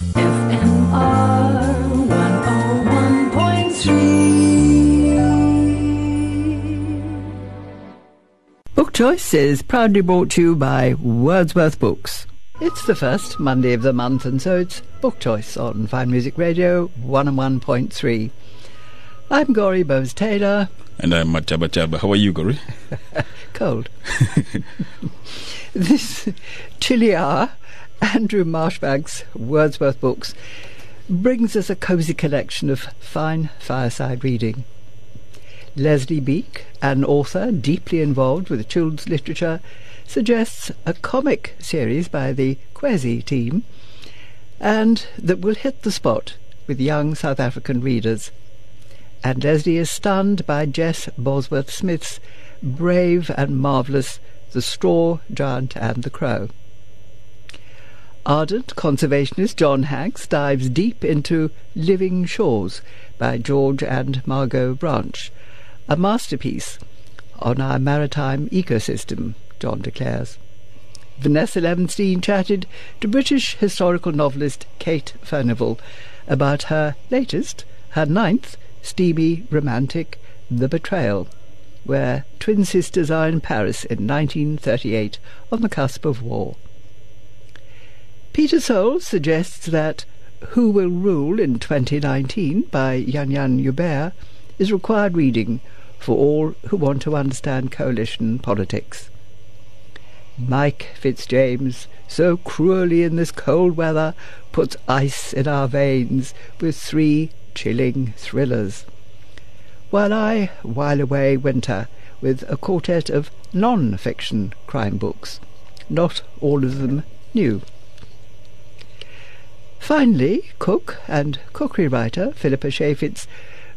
FMR 101.3. Book Choice is proudly brought to you by Wordsworth Books. It's the first Monday of the month, and so it's Book Choice on Fine Music Radio 101.3. I'm Gorry Bowes Taylor. And I'm Machaba Chaba. How are you, Gorry? Cold. this chilly hour, Andrew Marshbank's Wordsworth Books brings us a cosy collection of fine fireside reading. Lesley Beake, an author deeply involved with children's literature, suggests a comic series by the Kwezi team and that will hit the spot with young South African readers. And Leslie is stunned by Jess Bosworth Smith's brave and marvellous The Straw Giant and the Crow. Ardent conservationist John Hanks dives deep into Living Shores by George and Margot Branch, a masterpiece on our maritime ecosystem, John declares. Vanessa Levenstein chatted to British historical novelist Kate Furnivall about her latest, her ninth, steamy romantic, The Betrayal, where twin sisters are in Paris in 1938 on the cusp of war. Peter Soul suggests that Who Will Rule in 2019 by Jan-Jan Joubert is required reading for all who want to understand coalition politics. Mike Fitzjames, so cruelly in this cold weather, puts ice in our veins with three chilling thrillers. While I while away winter with a quartet of non-fiction crime books, not all of them new. Finally, cook and cookery writer Phillippa Cheifitz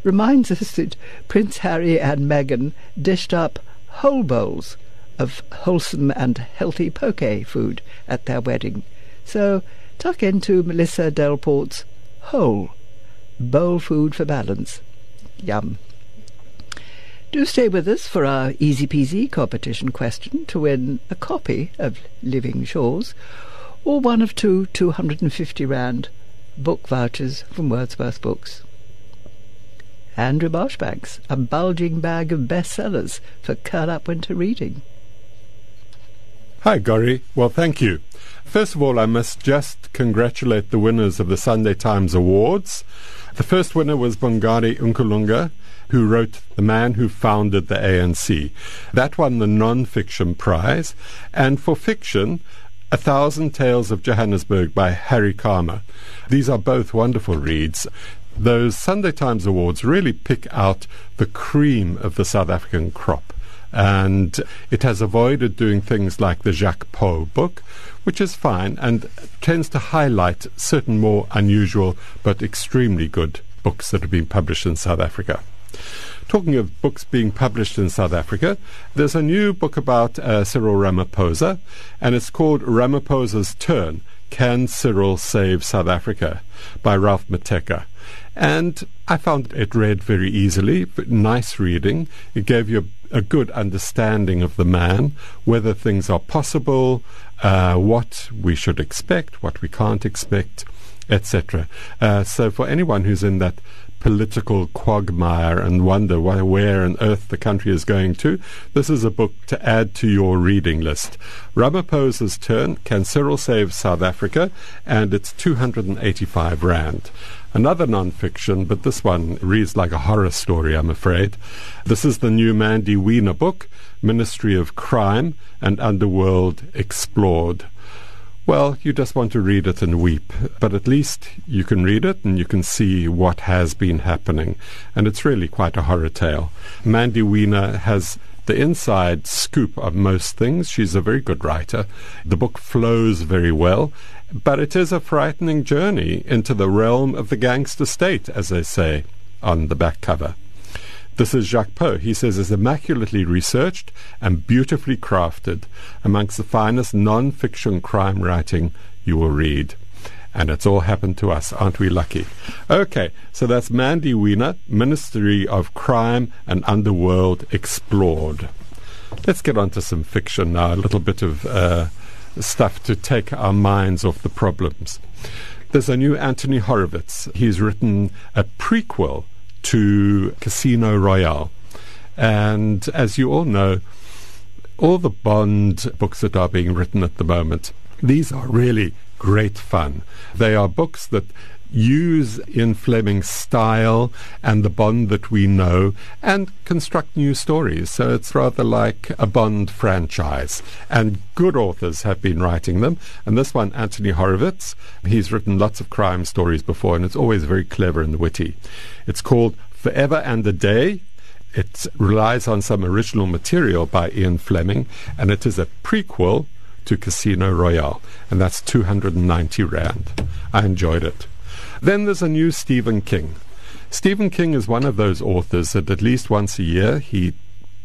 reminds us that Prince Harry and Meghan dished up whole bowls of wholesome and healthy poke food at their wedding. So tuck into Melissa Delport's Whole Bowl Food for Balance. Yum. Do stay with us for our easy peasy competition question to win a copy of Living Shores or one of two 250 Rand book vouchers from Wordsworth Books. Andrew Marshbanks, a bulging bag of bestsellers for curl-up winter reading. Hi, Gorry. Well, thank you. First of all, I must just congratulate the winners of the Sunday Times Awards. The first winner was Bongani Ngqulunga, who wrote The Man Who Founded the ANC. That won the non-fiction prize. And for fiction, A Thousand Tales of Johannesburg by Harry Kalmer. These are both wonderful reads. Those Sunday Times Awards really pick out the cream of the South African crop. And it has avoided doing things like the Jacques Pauw book, which is fine and tends to highlight certain more unusual but extremely good books that have been published in South Africa. Talking of books being published in South Africa, there's a new book about uh, Cyril Ramaphosa, and it's called Ramaphosa's Turn Can Cyril Save South Africa? by Ralph Mathekga. And I found it read very easily, nice reading. It gave you a, a good understanding of the man, whether things are possible, uh, what we should expect, what we can't expect, etc. Uh, so for anyone who's in that political quagmire and wonder wh- where on earth the country is going to, this is a book to add to your reading list. Ramaphosa's Turn, Can Cyril Save South Africa? And it's 285 Rand. Another non-fiction, but this one reads like a horror story, I'm afraid. This is the new Mandy Wiener book, Ministry of Crime and Underworld Explored. Well, you just want to read it and weep, but at least you can read it and you can see what has been happening. And it's really quite a horror tale. Mandy Wiener has the inside scoop of most things. She's a very good writer. The book flows very well, but it is a frightening journey into the realm of the gangster state, as they say on the back cover. This is Jacques Pauw. He says is immaculately researched and beautifully crafted amongst the finest non-fiction crime writing you will read. And it's all happened to us. Aren't we lucky? Okay, so that's Mandy Wiener, Ministry of Crime and Underworld Explored. Let's get on to some fiction now. A little bit of uh, stuff to take our minds off the problems. There's a new Anthony Horowitz. He's written a prequel to Casino Royale. And as you all know, all the Bond books that are being written at the moment, these are really great fun. They are books that use Ian Fleming's style and the Bond that we know and construct new stories. So it's rather like a Bond franchise. And good authors have been writing them. And this one, Anthony Horowitz, he's written lots of crime stories before and it's always very clever and witty. It's called Forever and a Day. It relies on some original material by Ian Fleming and it is a prequel to Casino Royale, and that's 290 Rand. I enjoyed it. Then there's a new Stephen King. Stephen King is one of those authors that at least once a year he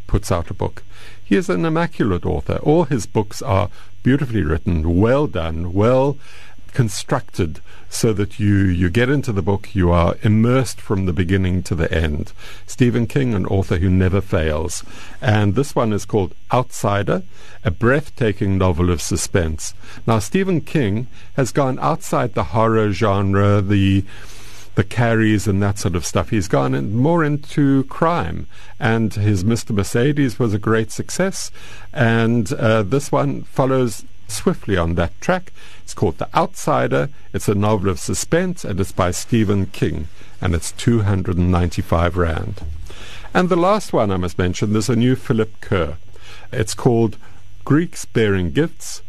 puts out a book. He is an immaculate author. All his books are beautifully written, well done, well constructed so that you, you get into the book, you are immersed from the beginning to the end. Stephen King, an author who never fails. And this one is called Outsider, a breathtaking novel of suspense. Now, Stephen King has gone outside the horror genre, the the carries and that sort of stuff. He's gone in more into crime, and his Mr. Mercedes was a great success. And uh, this one follows swiftly on that track. It's called The Outsider. It's a novel of suspense, and it's by Stephen King, and it's 295 Rand. And the last one I must mention, there's a new Philip Kerr. It's called Greeks Bearing Gifts.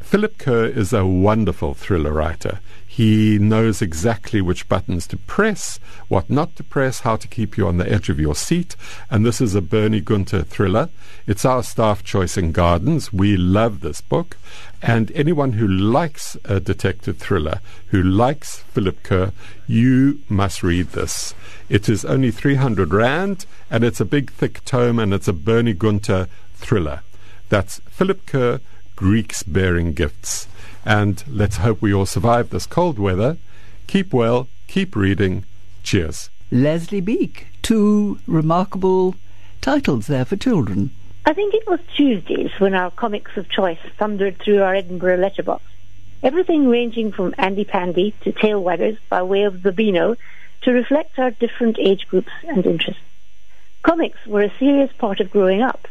Philip Kerr is a wonderful thriller writer. He knows exactly which buttons to press, what not to press, how to keep you on the edge of your seat. And this is a Bernie Gunther thriller. It's our staff choice in Gardens. We love this book. And anyone who likes a detective thriller, who likes Philip Kerr, you must read this. It is only 300 Rand, and it's a big, thick tome, and it's a Bernie Gunther thriller. That's Philip Kerr, Greeks Bearing Gifts. And let's hope we all survive this cold weather. Keep well, keep reading. Cheers. Lesley Beake, two remarkable titles there for children. I think it was Tuesdays when our comics of choice thundered through our Edinburgh letterbox. Everything ranging from Andy Pandy to Tail Waggers by way of the Beano to reflect our different age groups and interests. Comics were a serious part of growing up.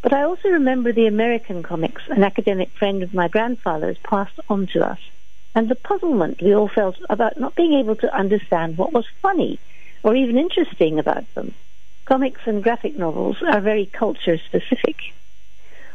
But I also remember the American comics an academic friend of my grandfather's passed on to us, and the puzzlement we all felt about not being able to understand what was funny or even interesting about them. Comics and graphic novels are very culture specific,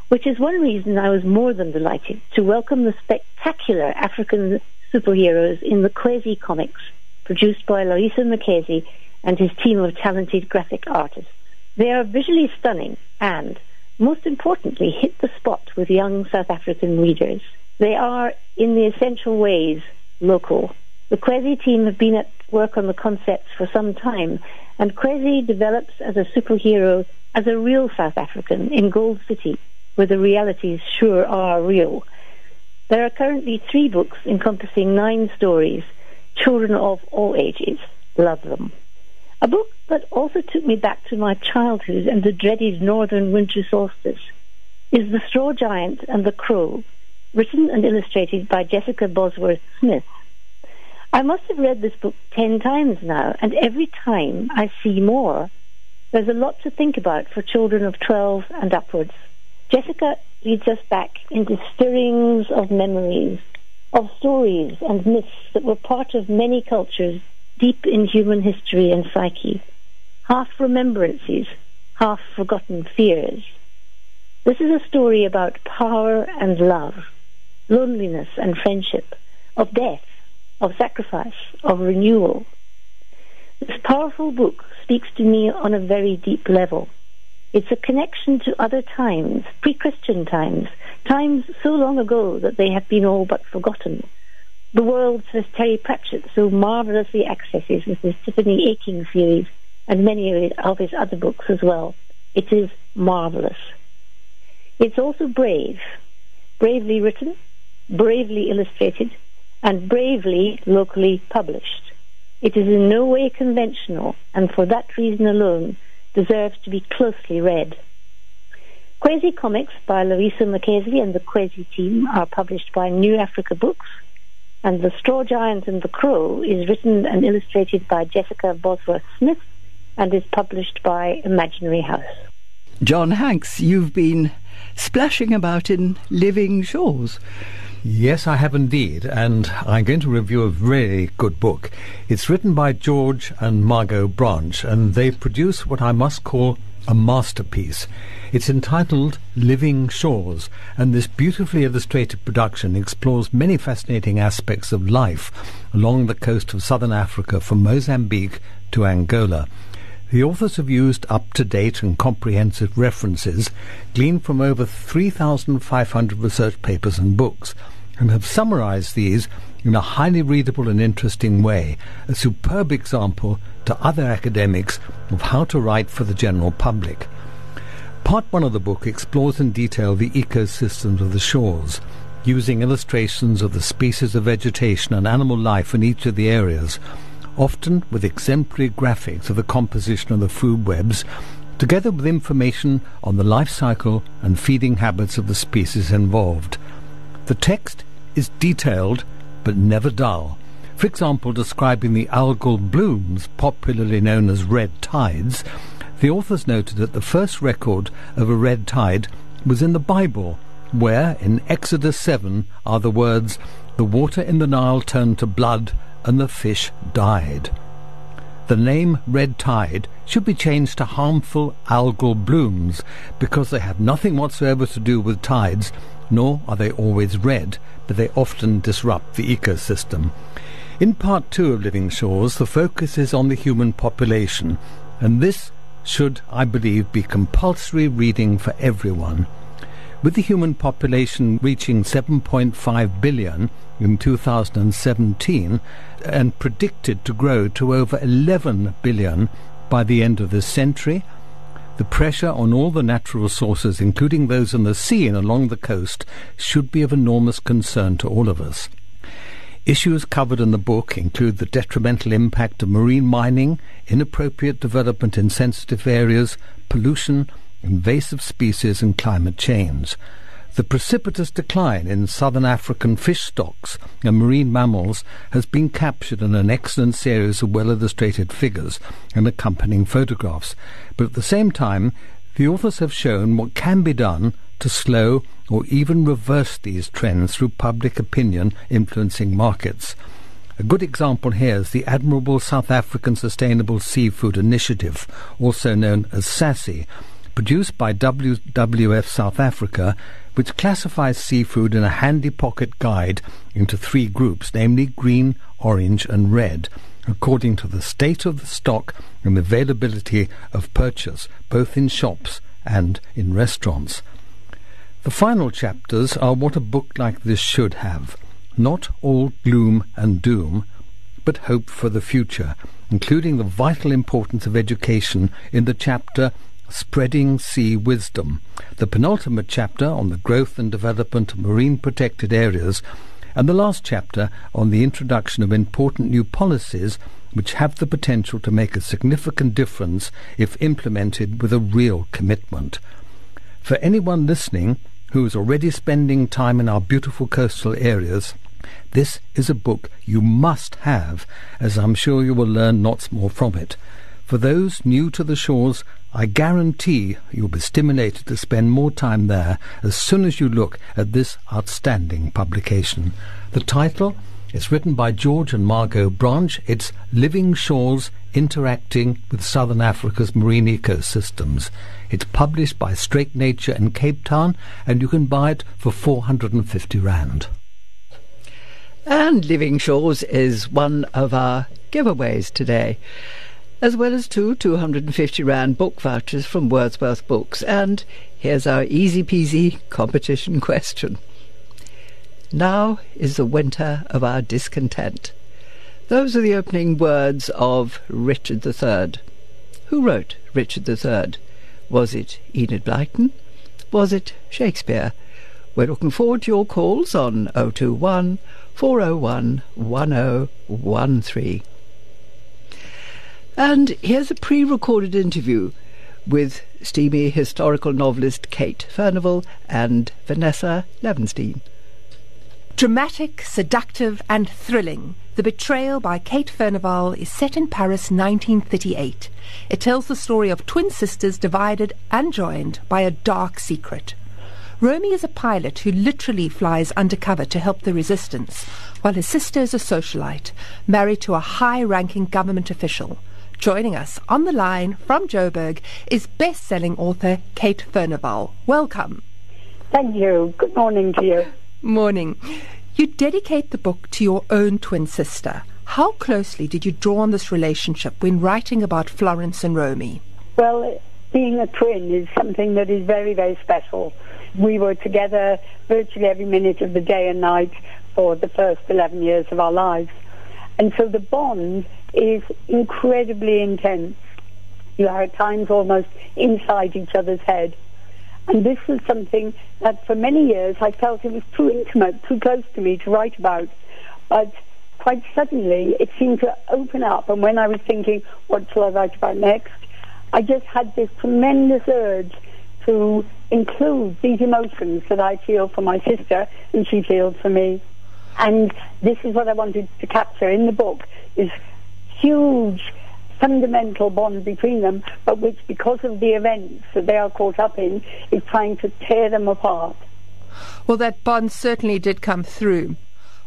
which is one reason I was more than delighted to welcome the spectacular African superheroes in the Kwezi comics, produced by Loyiso Mkize and his team of talented graphic artists. They are visually stunning and most importantly, hit the spot with young South African readers. They are, in the essential ways, local. The Kwezi team have been at work on the concepts for some time, and Kwezi develops as a superhero as a real South African in Gold City, where the realities sure are real. There are currently three books encompassing nine stories. Children of all ages love them. A book that also took me back to my childhood and the dreaded northern winter solstice is The Straw Giant and the Crow, written and illustrated by Jessica Bosworth Smith. I must have read this book ten times now, and every time I see more. There's a lot to think about for children of 12 and upwards. Jessica leads us back into stirrings of memories, of stories and myths that were part of many cultures deep in human history and psyche, half remembrances, half forgotten fears. This is a story about power and love, loneliness and friendship, of death, of sacrifice, of renewal. This powerful book speaks to me on a very deep level. It's a connection to other times, pre Christian times, times so long ago that they have been all but forgotten the worlds that Terry Pratchett so marvellously accesses with his Tiffany Aching series and many of his other books as well. It is marvelous. It's also brave, bravely written, bravely illustrated, and bravely locally published. It is in no way conventional, and for that reason alone deserves to be closely read. Kwezi Comics by Loyiso Mkize and the Kwezi team are published by New Africa Books, and The Straw Giant and the Crow is written and illustrated by Jessica Bosworth Smith and is published by Imaginary House. John Hanks, you've been splashing about in living shores. Yes, I have indeed, and I'm going to review a really good book. It's written by George and Margot Branch, and they produce what I must call a masterpiece. It's entitled Living Shores, and this beautifully illustrated production explores many fascinating aspects of life along the coast of southern Africa from Mozambique to Angola. The authors have used up to date and comprehensive references gleaned from over 3,500 research papers and books and have summarized these in a highly readable and interesting way, a superb example to other academics of how to write for the general public. Part one of the book explores in detail the ecosystems of the shores, using illustrations of the species of vegetation and animal life in each of the areas, often with exemplary graphics of the composition of the food webs, together with information on the life cycle and feeding habits of the species involved. The text is detailed but never dull. For example, describing the algal blooms, popularly known as red tides, the authors noted that the first record of a red tide was in the Bible, where in Exodus 7 are the words, The water in the Nile turned to blood and the fish died. The name red tide should be changed to harmful algal blooms because they have nothing whatsoever to do with tides, nor are they always red, but they often disrupt the ecosystem. In part two of Living Shores, the focus is on the human population, and this should, I believe, be compulsory reading for everyone. With the human population reaching 7.5 billion in 2017 and predicted to grow to over 11 billion by the end of this century, the pressure on all the natural sources, including those in the sea and along the coast, should be of enormous concern to all of us. Issues covered in the book include the detrimental impact of marine mining, inappropriate development in sensitive areas, pollution, invasive species, and climate change. The precipitous decline in southern African fish stocks and marine mammals has been captured in an excellent series of well illustrated figures and accompanying photographs, but at the same time, the authors have shown what can be done to slow or even reverse these trends through public opinion influencing markets. A good example here is the admirable South African Sustainable Seafood Initiative, also known as SASSI, produced by WWF South Africa, which classifies seafood in a handy pocket guide into three groups, namely green, orange, and red, according to the state of the stock and availability of purchase, both in shops and in restaurants. The final chapters are what a book like this should have. Not all gloom and doom, but hope for the future, including the vital importance of education in the chapter Spreading Sea Wisdom, the penultimate chapter on the growth and development of marine protected areas, and the last chapter on the introduction of important new policies which have the potential to make a significant difference if implemented with a real commitment. For anyone listening who is already spending time in our beautiful coastal areas, this is a book you must have, as I'm sure you will learn lots more from it. For those new to the shores, I guarantee you'll be stimulated to spend more time there as soon as you look at this outstanding publication. The title is written by George and Margot Branch. It's Living Shores Interacting with Southern Africa's Marine Ecosystems. It's published by Struik Nature in Cape Town, and you can buy it for 450 Rand. And Living Shores is one of our giveaways today, as well as two 250 Rand book vouchers from Wordsworth Books. And here's our easy peasy competition question. Now is the winter of our discontent. Those are the opening words of Richard III. Who wrote Richard III? Was it Enid Blyton? Was it Shakespeare? We're looking forward to your calls on 021 401 1013. And here's a pre recorded interview with steamy historical novelist Kate Furnivall and Vanessa Levenstein. Dramatic, seductive, and thrilling, The Betrayal by Kate Furnivall is set in Paris 1938. It tells the story of twin sisters divided and joined by a dark secret. Romy is a pilot who literally flies undercover to help the resistance, while his sister is a socialite, married to a high ranking government official. Joining us on the line from Joburg is best selling author Kate Furnivall. Welcome. Thank you. Good morning to you. Morning. You dedicate the book to your own twin sister. How closely did you draw on this relationship when writing about Florence and Romy? Well, being a twin is something that is very, very special. We were together virtually every minute of the day and night for the first 11 years of our lives. And so the bond is incredibly intense. You are at times almost inside each other's head. And this was something that for many years I felt it was too intimate, too close to me to write about. But quite suddenly it seemed to open up. And when I was thinking, what shall I write about next? I just had this tremendous urge to include these emotions that I feel for my sister and she feels for me. And this is what I wanted to capture in the book, is huge fundamental bond between them, but which, because of the events that they are caught up in, is trying to tear them apart. Well, that bond certainly did come through.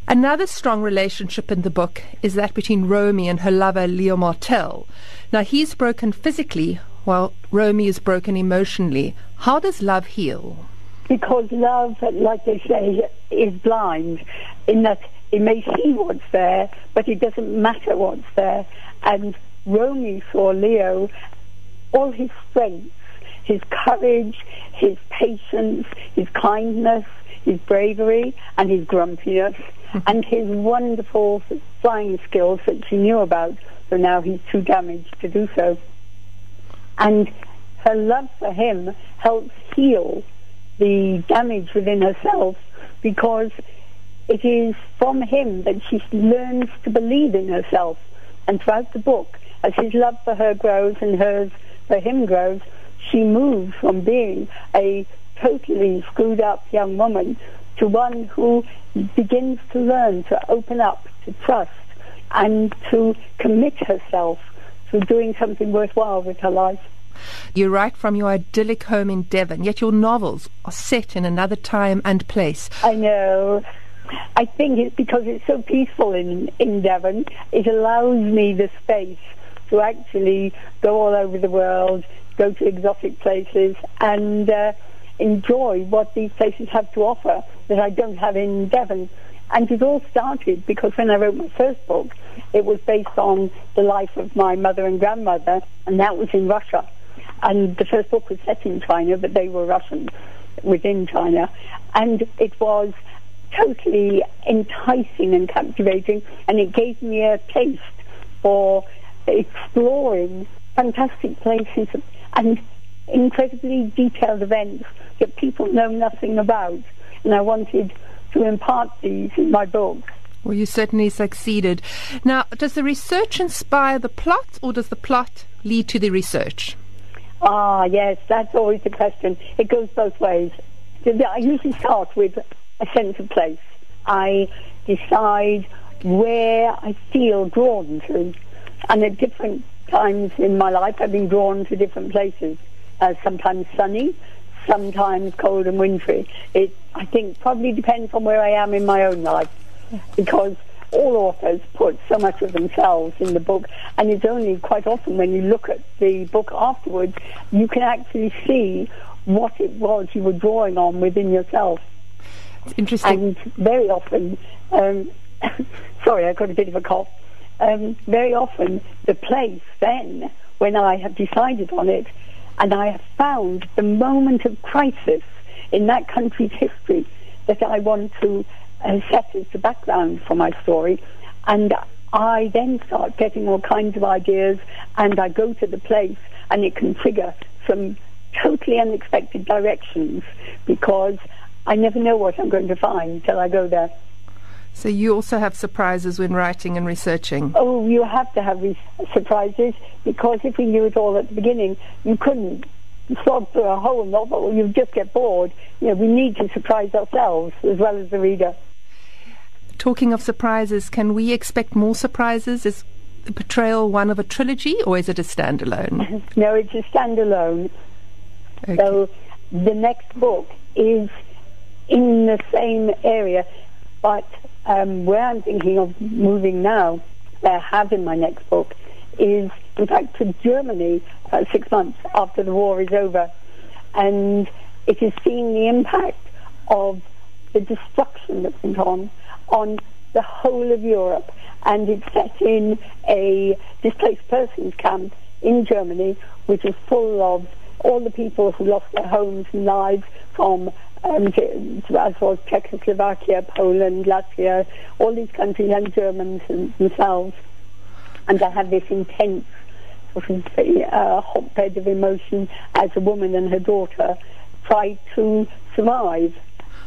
Another strong relationship in the book is that between Romy and her lover Leo Martel. Now, he's broken physically while Romy is broken emotionally. How does love heal? Because love, like they say, is blind in that it may see what's there, but it doesn't matter what's there. And Romy saw Leo, all his strengths, his courage, his patience, his kindness, his bravery, and his grumpiness, and his wonderful flying skills that she knew about, but now he's too damaged to do so. And her love for him helps heal the damage within herself because it is from him that she learns to believe in herself. And throughout the book, as his love for her grows and hers for him grows, she moves from being a totally screwed up young woman to one who begins to learn to open up, to trust, and to commit herself to doing something worthwhile with her life. You write from your idyllic home in Devon, yet your novels are set in another time and place. I know. I think it's because it's so peaceful in, in Devon, it allows me the space to actually go all over the world, go to exotic places, and uh, enjoy what these places have to offer that I don't have in Devon. And it all started because when I wrote my first book, it was based on the life of my mother and grandmother, and that was in Russia. And the first book was set in China, but they were Russian within China. And it was totally enticing and captivating, and it gave me a taste for exploring fantastic places and incredibly detailed events that people know nothing about. And I wanted to impart these in my book. Well, you certainly succeeded. Now, does the research inspire the plot, or does the plot lead to the research? Ah, yes, that's always the question. It goes both ways. I usually start with a sense of place. I decide where I feel drawn to. And at different times in my life, I've been drawn to different places. Uh, sometimes sunny, sometimes cold and wintry. It, I think, probably depends on where I am in my own life. Because all authors put so much of themselves in the book, and it's only quite often when you look at the book afterwards, you can actually see what it was you were drawing on within yourself. It's interesting. And very often, um, sorry, I got a bit of a cough. Um, very often, the place then, when I have decided on it, and I have found the moment of crisis in that country's history that I want to uh, set as the background for my story, and I then start getting all kinds of ideas, and I go to the place, and it can trigger some totally unexpected directions because I never know what I'm going to find till I go there. So you also have surprises when writing and researching. Oh, you have to have these surprises because if we knew it all at the beginning, you couldn't slog through a whole novel. You'd just get bored. You know, we need to surprise ourselves as well as the reader. Talking of surprises, can we expect more surprises? Is the Betrayal one of a trilogy or is it a standalone? No, it's a standalone. Okay. So the next book is in the same area, but um, where I'm thinking of moving now, I have in my next book, is in fact to Germany uh, six months after the war is over. And it is seeing the impact of the destruction that went on on the whole of Europe. And it's set in a displaced persons camp in Germany, which is full of all the people who lost their homes and lives from um, as was Czechoslovakia, Poland, Latvia, all these countries and Germans themselves. And I have this intense sort of uh, hotbed of emotion as a woman and her daughter try to survive.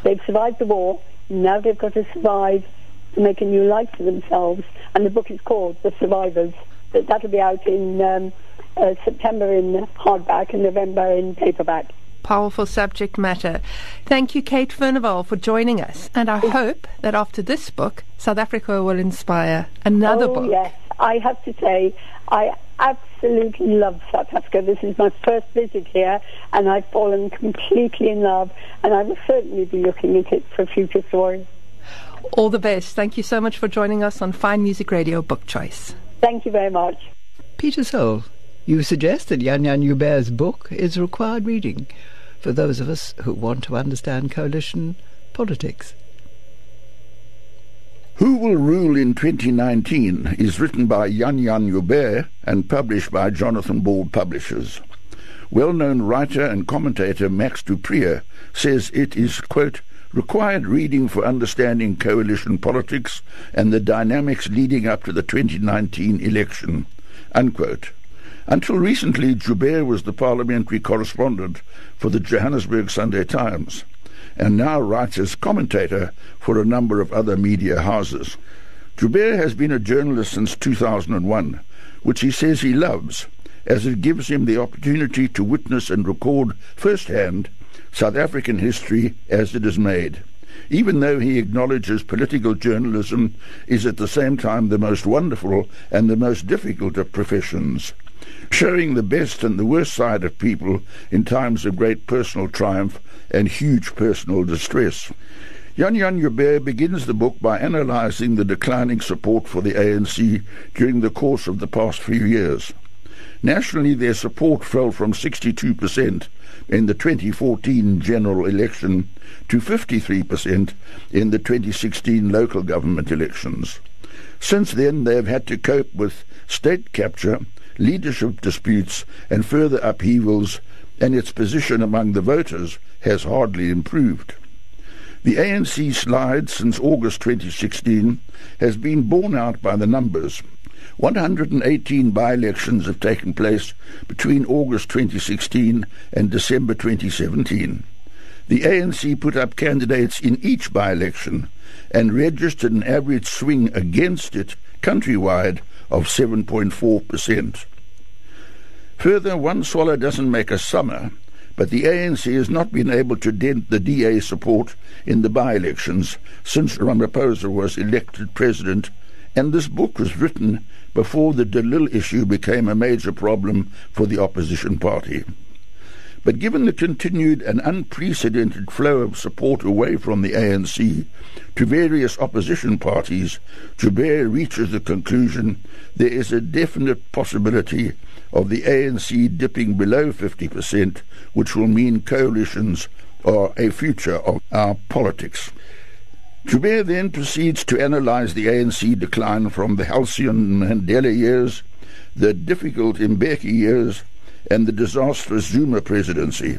They've survived the war, now they've got to survive to make a new life for themselves. And the book is called The Survivors. That- That'll be out in um, uh, September in hardback and November in paperback. Powerful subject matter. Thank you, Kate Furnivall, for joining us. And I hope that after this book, South Africa will inspire another oh, book. yes. I have to say, I absolutely love South Africa. This is my first visit here, and I've fallen completely in love, and I will certainly be looking at it for future stories. All the best. Thank you so much for joining us on Fine Music Radio Book Choice. Thank you very much. Peter Soul, you suggest that Jan-Jan Joubert's book is required reading for those of us who want to understand coalition politics. Who Will Rule in 2019 is written by Jan-Jan Joubert and published by Jonathan Ball Publishers. Well-known writer and commentator Max du Preez says it is, quote, required reading for understanding coalition politics and the dynamics leading up to the 2019 election, unquote. Until recently, Joubert was the parliamentary correspondent for the Johannesburg Sunday Times and now writes as commentator for a number of other media houses. Joubert has been a journalist since 2001, which he says he loves, as it gives him the opportunity to witness and record firsthand South African history as it is made. Even though he acknowledges political journalism is at the same time the most wonderful and the most difficult of professions, showing the best and the worst side of people in times of great personal triumph and huge personal distress. Jan-Jan Joubert begins the book by analysing the declining support for the ANC during the course of the past few years. Nationally, their support fell from 62% in the 2014 general election to 53% in the 2016 local government elections. Since then, they have had to cope with state capture, leadership disputes, and further upheavals, and its position among the voters has hardly improved. The ANC slide since August 2016 has been borne out by the numbers. 118 by-elections have taken place between August 2016 and December 2017. The ANC put up candidates in each by-election and registered an average swing against it countrywide of 7.4%. Further, one swallow doesn't make a summer, but the ANC has not been able to dent the DA support in the by-elections since Ramaphosa was elected president, and this book was written before the De Lille issue became a major problem for the opposition party. But given the continued and unprecedented flow of support away from the ANC to various opposition parties, Joubert reaches the conclusion there is a definite possibility of the ANC dipping below 50%, which will mean coalitions are a future of our politics. Joubert then proceeds to analyze the ANC decline from the halcyon and Mandela years, the difficult Mbeki years, and the disastrous Zuma presidency.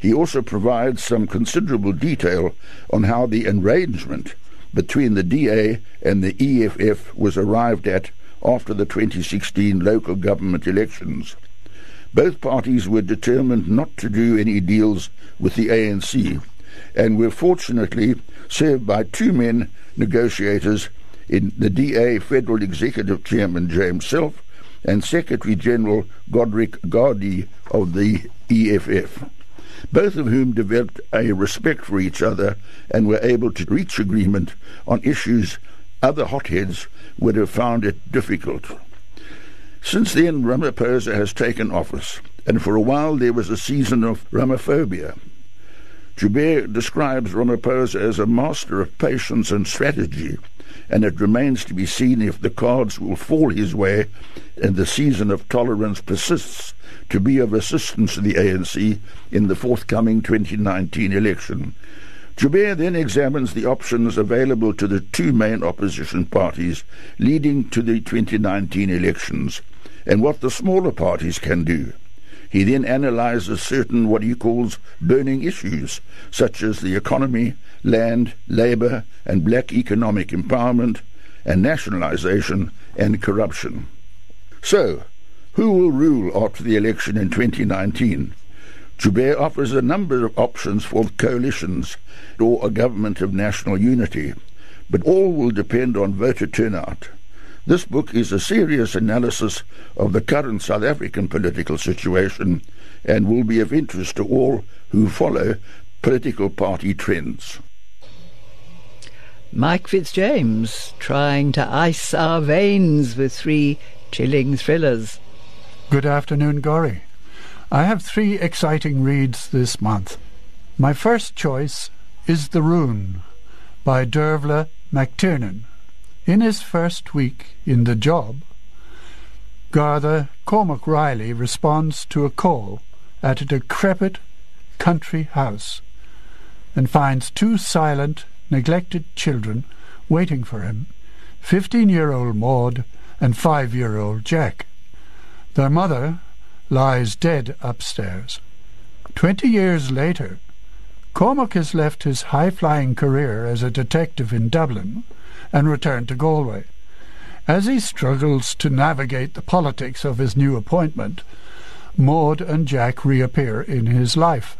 He also provides some considerable detail on how the arrangement between the DA and the EFF was arrived at after the 2016 local government elections. Both parties were determined not to do any deals with the ANC, and were fortunately served by two men negotiators in the DA Federal Executive Chairman James Selfe and Secretary General Godrich Gardee of the EFF, both of whom developed a respect for each other and were able to reach agreement on issues other hotheads would have found it difficult. Since then, Ramaphosa has taken office, and for a while there was a season of Ramaphoria. Joubert describes Ramaphosa as a master of patience and strategy, and it remains to be seen if the cards will fall his way and the season of tolerance persists to be of assistance to the ANC in the forthcoming 2019 election. Joubert then examines the options available to the two main opposition parties leading to the 2019 elections and what the smaller parties can do. He then analyzes certain what he calls burning issues, such as the economy, land, labour, and black economic empowerment, and nationalisation and corruption. So, who will rule after the election in 2019? Joubert offers a number of options for coalitions or a government of national unity, but all will depend on voter turnout. This book is a serious analysis of the current South African political situation and will be of interest to all who follow political party trends. Mike Fitzjames trying to ice our veins with three chilling thrillers. Good afternoon, Gorry. I have three exciting reads this month. My first choice is The Ruin by Dervla McTiernan. In his first week in the job, Garda Cormac Reilly responds to a call at a decrepit country house and finds two silent, neglected children waiting for him, fifteen-year-old Maud and five-year-old Jack. Their mother lies dead upstairs. Twenty years later, Cormac has left his high-flying career as a detective in Dublin and returned to Galway. As he struggles to navigate the politics of his new appointment, Maud and Jack reappear in his life.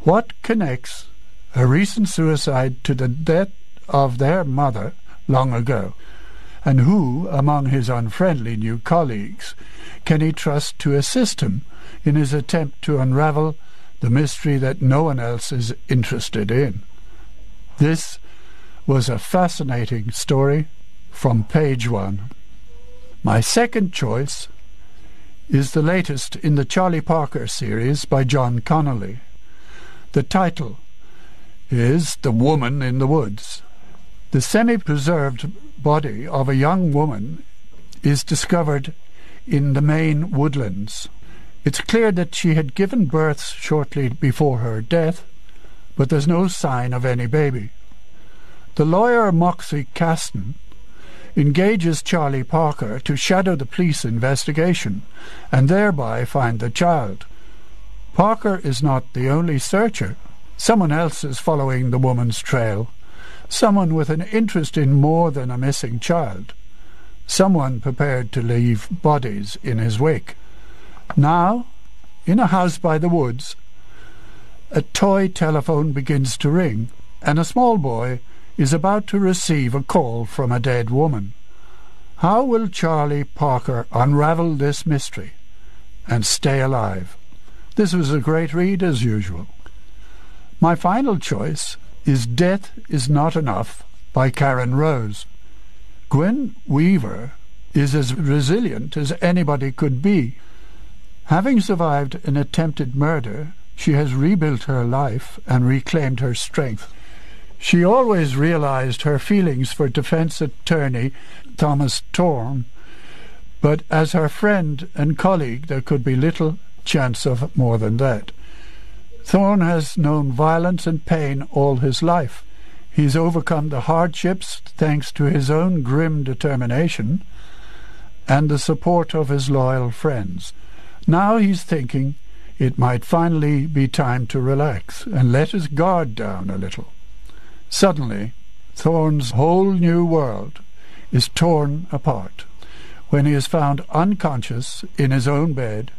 What connects a recent suicide to the death of their mother long ago? And who, among his unfriendly new colleagues, can he trust to assist him in his attempt to unravel the mystery that no one else is interested in? This was a fascinating story from page one. My second choice is the latest in the Charlie Parker series by John Connolly. The title is The Woman in the Woods. The semi-preserved body of a young woman is discovered in the Maine woodlands. It's clear that she had given birth shortly before her death, but there's no sign of any baby. The lawyer Moxie Castin engages Charlie Parker to shadow the police investigation and thereby find the child. Parker is not the only searcher. Someone else is following the woman's trail, someone with an interest in more than a missing child someone prepared to leave bodies in his wake. Now, in a house by the woods, a toy telephone begins to ring, and a small boy is about to receive a call from a dead woman. How will Charlie Parker unravel this mystery and stay alive? This was a great read, as usual. My final choice is Death is Not Enough by Karen Rose. Gwyn Weaver is as resilient as anybody could be. Having survived an attempted murder, she has rebuilt her life and reclaimed her strength. She always realized her feelings for defense attorney Thomas Thorne, but as her friend and colleague there could be little chance of more than that. Thorne has known violence and pain all his life. He's overcome the hardships thanks to his own grim determination and the support of his loyal friends. Now he's thinking it might finally be time to relax and let his guard down a little. Suddenly, Thorne's whole new world is torn apart when he is found unconscious in his own bed,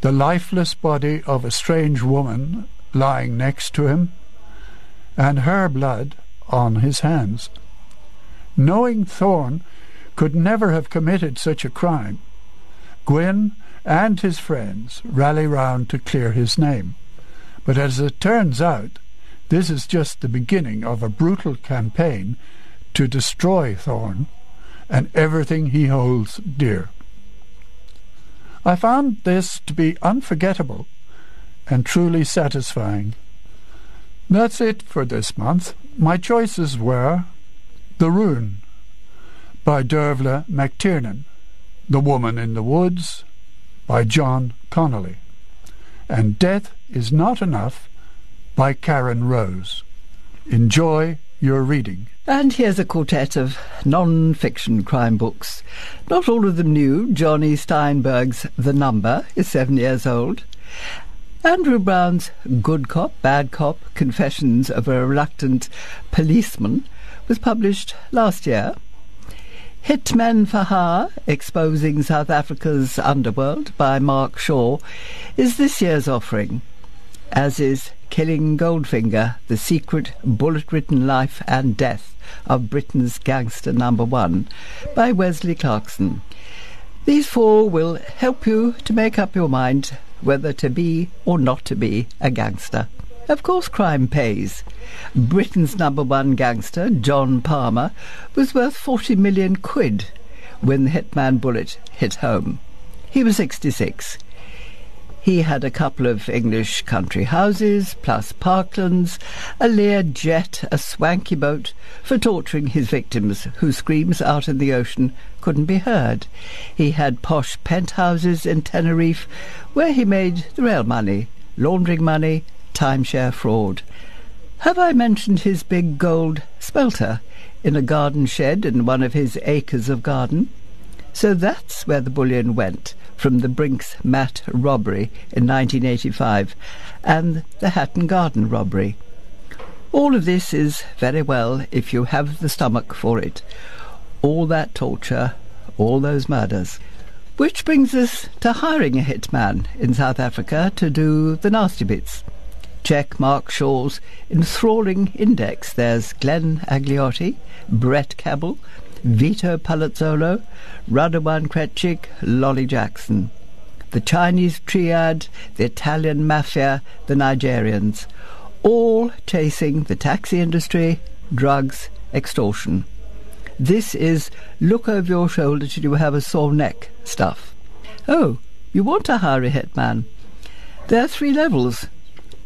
the lifeless body of a strange woman lying next to him, and her blood on his hands. Knowing Thorne could never have committed such a crime, Gwyn and his friends rally round to clear his name. But as it turns out, this is just the beginning of a brutal campaign to destroy Thorne and everything he holds dear. I found this to be unforgettable and truly satisfying. That's it for this month. My choices were The Ruin by Dervla McTiernan, The Woman in the Woods by John Connolly, and Death is Not Enough by Karen Rose. Enjoy your reading. And here's a quartet of non-fiction crime books. Not all of them new. Jonny Steinberg's The Number is seven years old. Andrew Brown's Good Cop, Bad Cop, Confessions of a Reluctant Policeman was published last year. Hitman Hire, Exposing South Africa's Underworld by Mark Shaw, is this year's offering, as is Killing Goldfinger, The Secret Bullet-Ridden Life and Death of Britain's Gangster Number One by Wensley Clarkson. These four will help you to make up your mind whether to be or not to be a gangster. Of course, crime pays. Britain's number one gangster, John Palmer, was worth 40 million quid when the Hitman bullet hit home. He was 66. He had a couple of English country houses, plus parklands, a Lear jet, a swanky boat for torturing his victims, whose screams out in the ocean couldn't be heard. He had posh penthouses in Tenerife, where he made the real money, laundering money, timeshare fraud. Have I mentioned his big gold smelter in a garden shed in one of his acres of garden? So that's where the bullion went from the Brinks Mat robbery in 1985 and the Hatton Garden robbery. All of this is very well if you have the stomach for it. All that torture, all those murders. Which brings us to hiring a hitman in South Africa to do the nasty bits. Check Mark Shaw's enthralling index. There's Glenn Agliotti, Brett Kebble, Vito Palazzolo, Radovan Krejcir, Lolly Jackson. The Chinese triad, the Italian mafia, the Nigerians, all chasing the taxi industry, drugs, extortion. This is look over your shoulder till you have a sore neck stuff. Oh, you want to hire a hitman? There are three levels.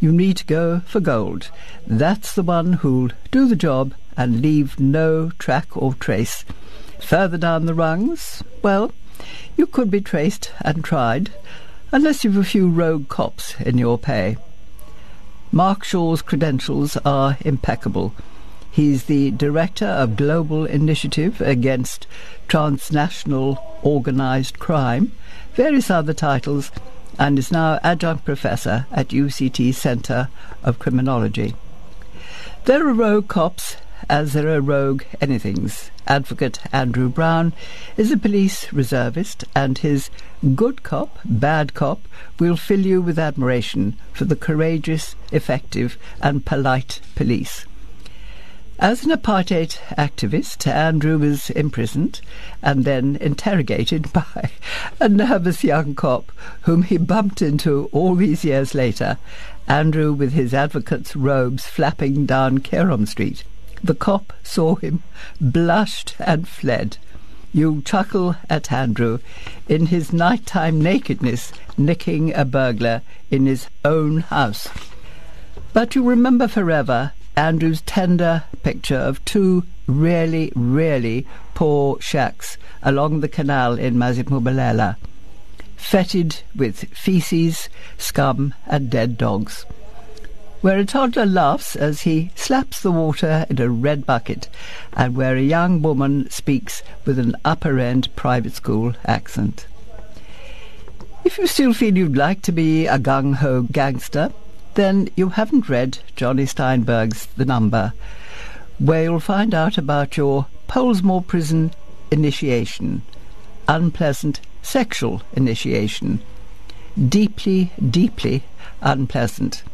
You need to go for gold. That's the one who'll do the job and leave no track or trace. Further down the rungs, well, you could be traced and tried, unless you've a few rogue cops in your pay. Mark Shaw's credentials are impeccable. He's the Director of Global Initiative Against Transnational Organized Crime, various other titles, and is now Adjunct Professor at UCT Centre of Criminology. There are rogue cops as there are rogue anythings. Advocate Andrew Brown is a police reservist, and his good cop, bad cop will fill you with admiration for the courageous, effective, and polite police. As an apartheid activist, Andrew was imprisoned and then interrogated by a nervous young cop whom he bumped into all these years later, Andrew with his advocate's robes flapping down Keerom Street. The cop saw him, blushed, and fled. You chuckle at Andrew in his nighttime nakedness, nicking a burglar in his own house. But you remember forever Andrew's tender picture of two really, really poor shacks along the canal in Masiphumelele, fetid with feces, scum, and dead dogs, where a toddler laughs as he slaps the water in a red bucket, and where a young woman speaks with an upper end private school accent. If you still feel you'd like to be a gung ho gangster, then you haven't read Jonny Steinberg's The Number, where you'll find out about your Pollsmoor prison initiation, unpleasant sexual initiation, deeply, deeply unpleasant.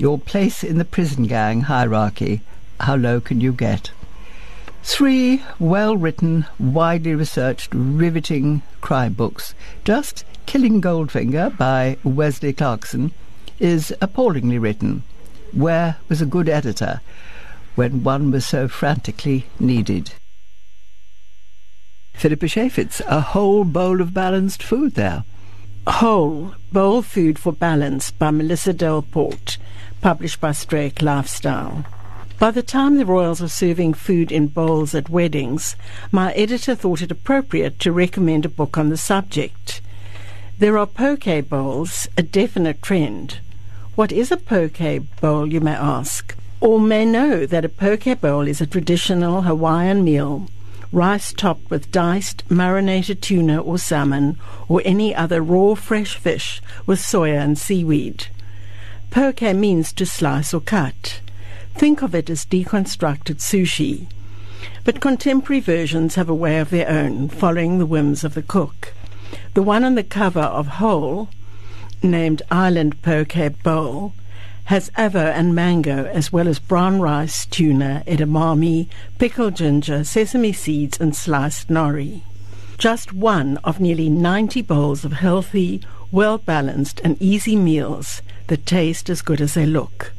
Your place in the prison gang hierarchy. How low can you get? Three well written, widely researched, riveting crime books. Just Killing Goldfinger by Wensley Clarkson is appallingly written. Where was a good editor when one was so frantically needed? Phillippa Cheifitz, a whole bowl of balanced food there. Whole Bowl Food for Balance by Melissa Delport, published by Struik Lifestyle. By the time the royals were serving food in bowls at weddings, my editor thought it appropriate to recommend a book on the subject. There are poke bowls, a definite trend. What is a poke bowl, you may ask? All may know that a poke bowl is a traditional Hawaiian meal, rice topped with diced, marinated tuna or salmon, or any other raw, fresh fish with soya and seaweed. Poke means to slice or cut. Think of it as deconstructed sushi. But contemporary versions have a way of their own, following the whims of the cook. The one on the cover of Whole, named Island Poke Bowl, has avo and mango, as well as brown rice, tuna, edamame, pickled ginger, sesame seeds, and sliced nori. Just one of nearly 90 bowls of healthy, well balanced, and easy meals that taste as good as they look.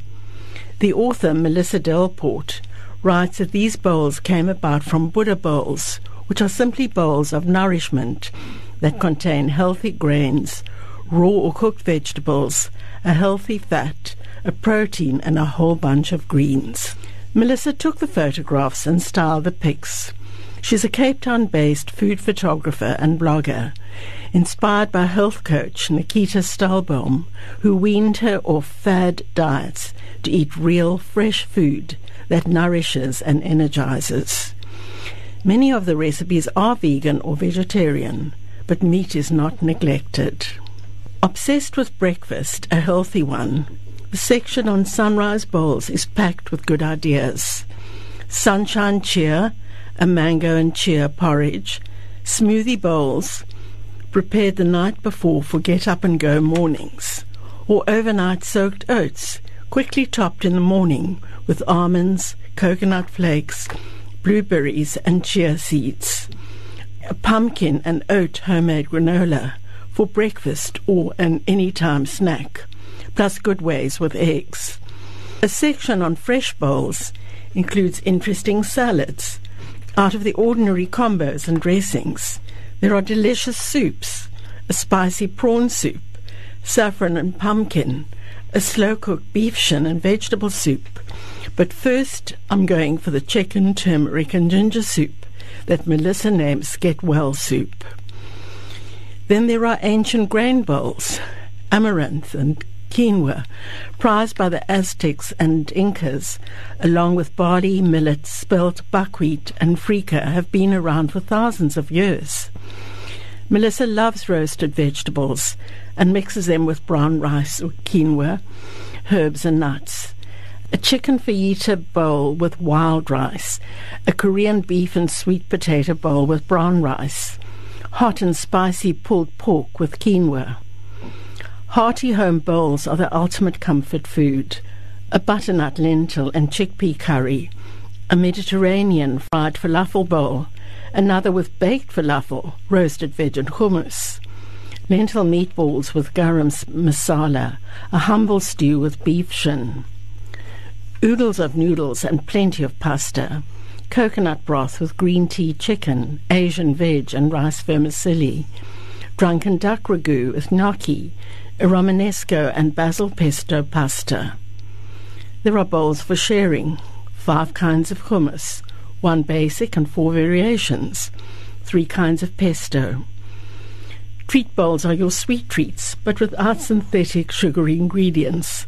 The author, Melissa Delport, writes that these bowls came about from Buddha bowls, which are simply bowls of nourishment that contain healthy grains, raw or cooked vegetables, a healthy fat, a protein, and a whole bunch of greens. Melissa took the photographs and styled the pics. She's a Cape Town based food photographer and blogger, inspired by health coach Nikita Stalbaum, who weaned her off fad diets to eat real, fresh food that nourishes and energizes. Many of the recipes are vegan or vegetarian, but meat is not neglected. Obsessed with breakfast, a healthy one, the section on sunrise bowls is packed with good ideas. Sunshine cheer, a mango and chia porridge, smoothie bowls, prepared the night before for get up and go mornings, or overnight soaked oats, quickly topped in the morning with almonds, coconut flakes, blueberries, and chia seeds. A pumpkin and oat homemade granola for breakfast or an anytime snack, plus good ways with eggs. A section on fresh bowls includes interesting salads, out of the ordinary combos and dressings. There are delicious soups, a spicy prawn soup, saffron and pumpkin, a slow cooked beef shin and vegetable soup. But first, I'm going for the chicken, turmeric, and ginger soup that Melissa names Get Well Soup. Then there are ancient grain bowls, amaranth and quinoa, prized by the Aztecs and Incas, along with barley, millet, spelt, buckwheat, and freekeh, have been around for thousands of years. Melissa loves roasted vegetables and mixes them with brown rice or quinoa, herbs, and nuts. A chicken fajita bowl with wild rice, a Korean beef and sweet potato bowl with brown rice, hot and spicy pulled pork with quinoa. Hearty home bowls are the ultimate comfort food. A butternut lentil and chickpea curry, a Mediterranean fried falafel bowl, another with baked falafel, roasted veg and hummus, lentil meatballs with garam masala, a humble stew with beef shin, oodles of noodles and plenty of pasta, coconut broth with green tea chicken, Asian veg and rice vermicelli, drunken duck ragu with gnocchi, romanesco and basil pesto pasta. There are bowls for sharing, five kinds of hummus, one basic and four variations, three kinds of pesto. Treat bowls are your sweet treats, but without synthetic sugary ingredients.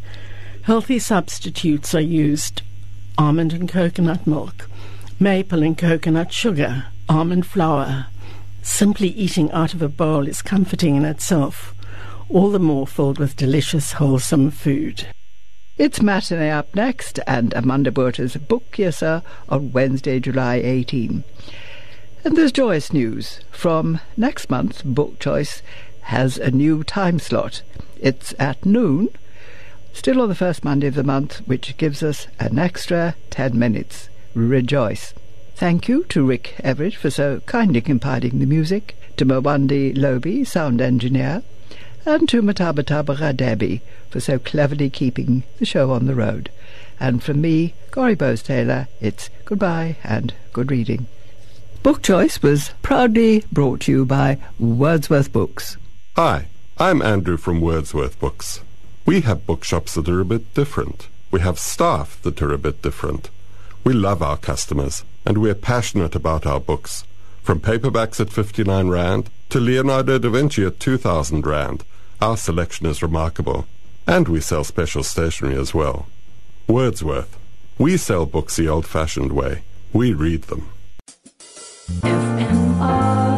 Healthy substitutes are used almond and coconut milk, maple and coconut sugar, almond flour. Simply eating out of a bowl is comforting in itself, all the more filled with delicious, wholesome food. It's matinee up next, and Amanda Burter's Book Yes Sir on Wednesday, July 18. And there's joyous news. From next month, Book Choice has a new time slot. It's at noon Still on the first Monday of the month, which gives us an extra 10 minutes. Rejoice. Thank you to Rick Everett for so kindly compiling the music, to Mwandi Lobi, sound engineer, and to Matabataba Radebi for so cleverly keeping the show on the road. And from me, Gorry Bowes Taylor, it's goodbye and good reading. Book Choice was proudly brought to you by Wordsworth Books. Hi, I'm Andrew from Wordsworth Books. We have bookshops that are a bit different. We have staff that are a bit different. We love our customers, and we're passionate about our books. From paperbacks at 59 Rand to Leonardo da Vinci at 2,000 Rand, our selection is remarkable, and we sell special stationery as well. Wordsworth. We sell books the old fashioned way. We read them. FMR.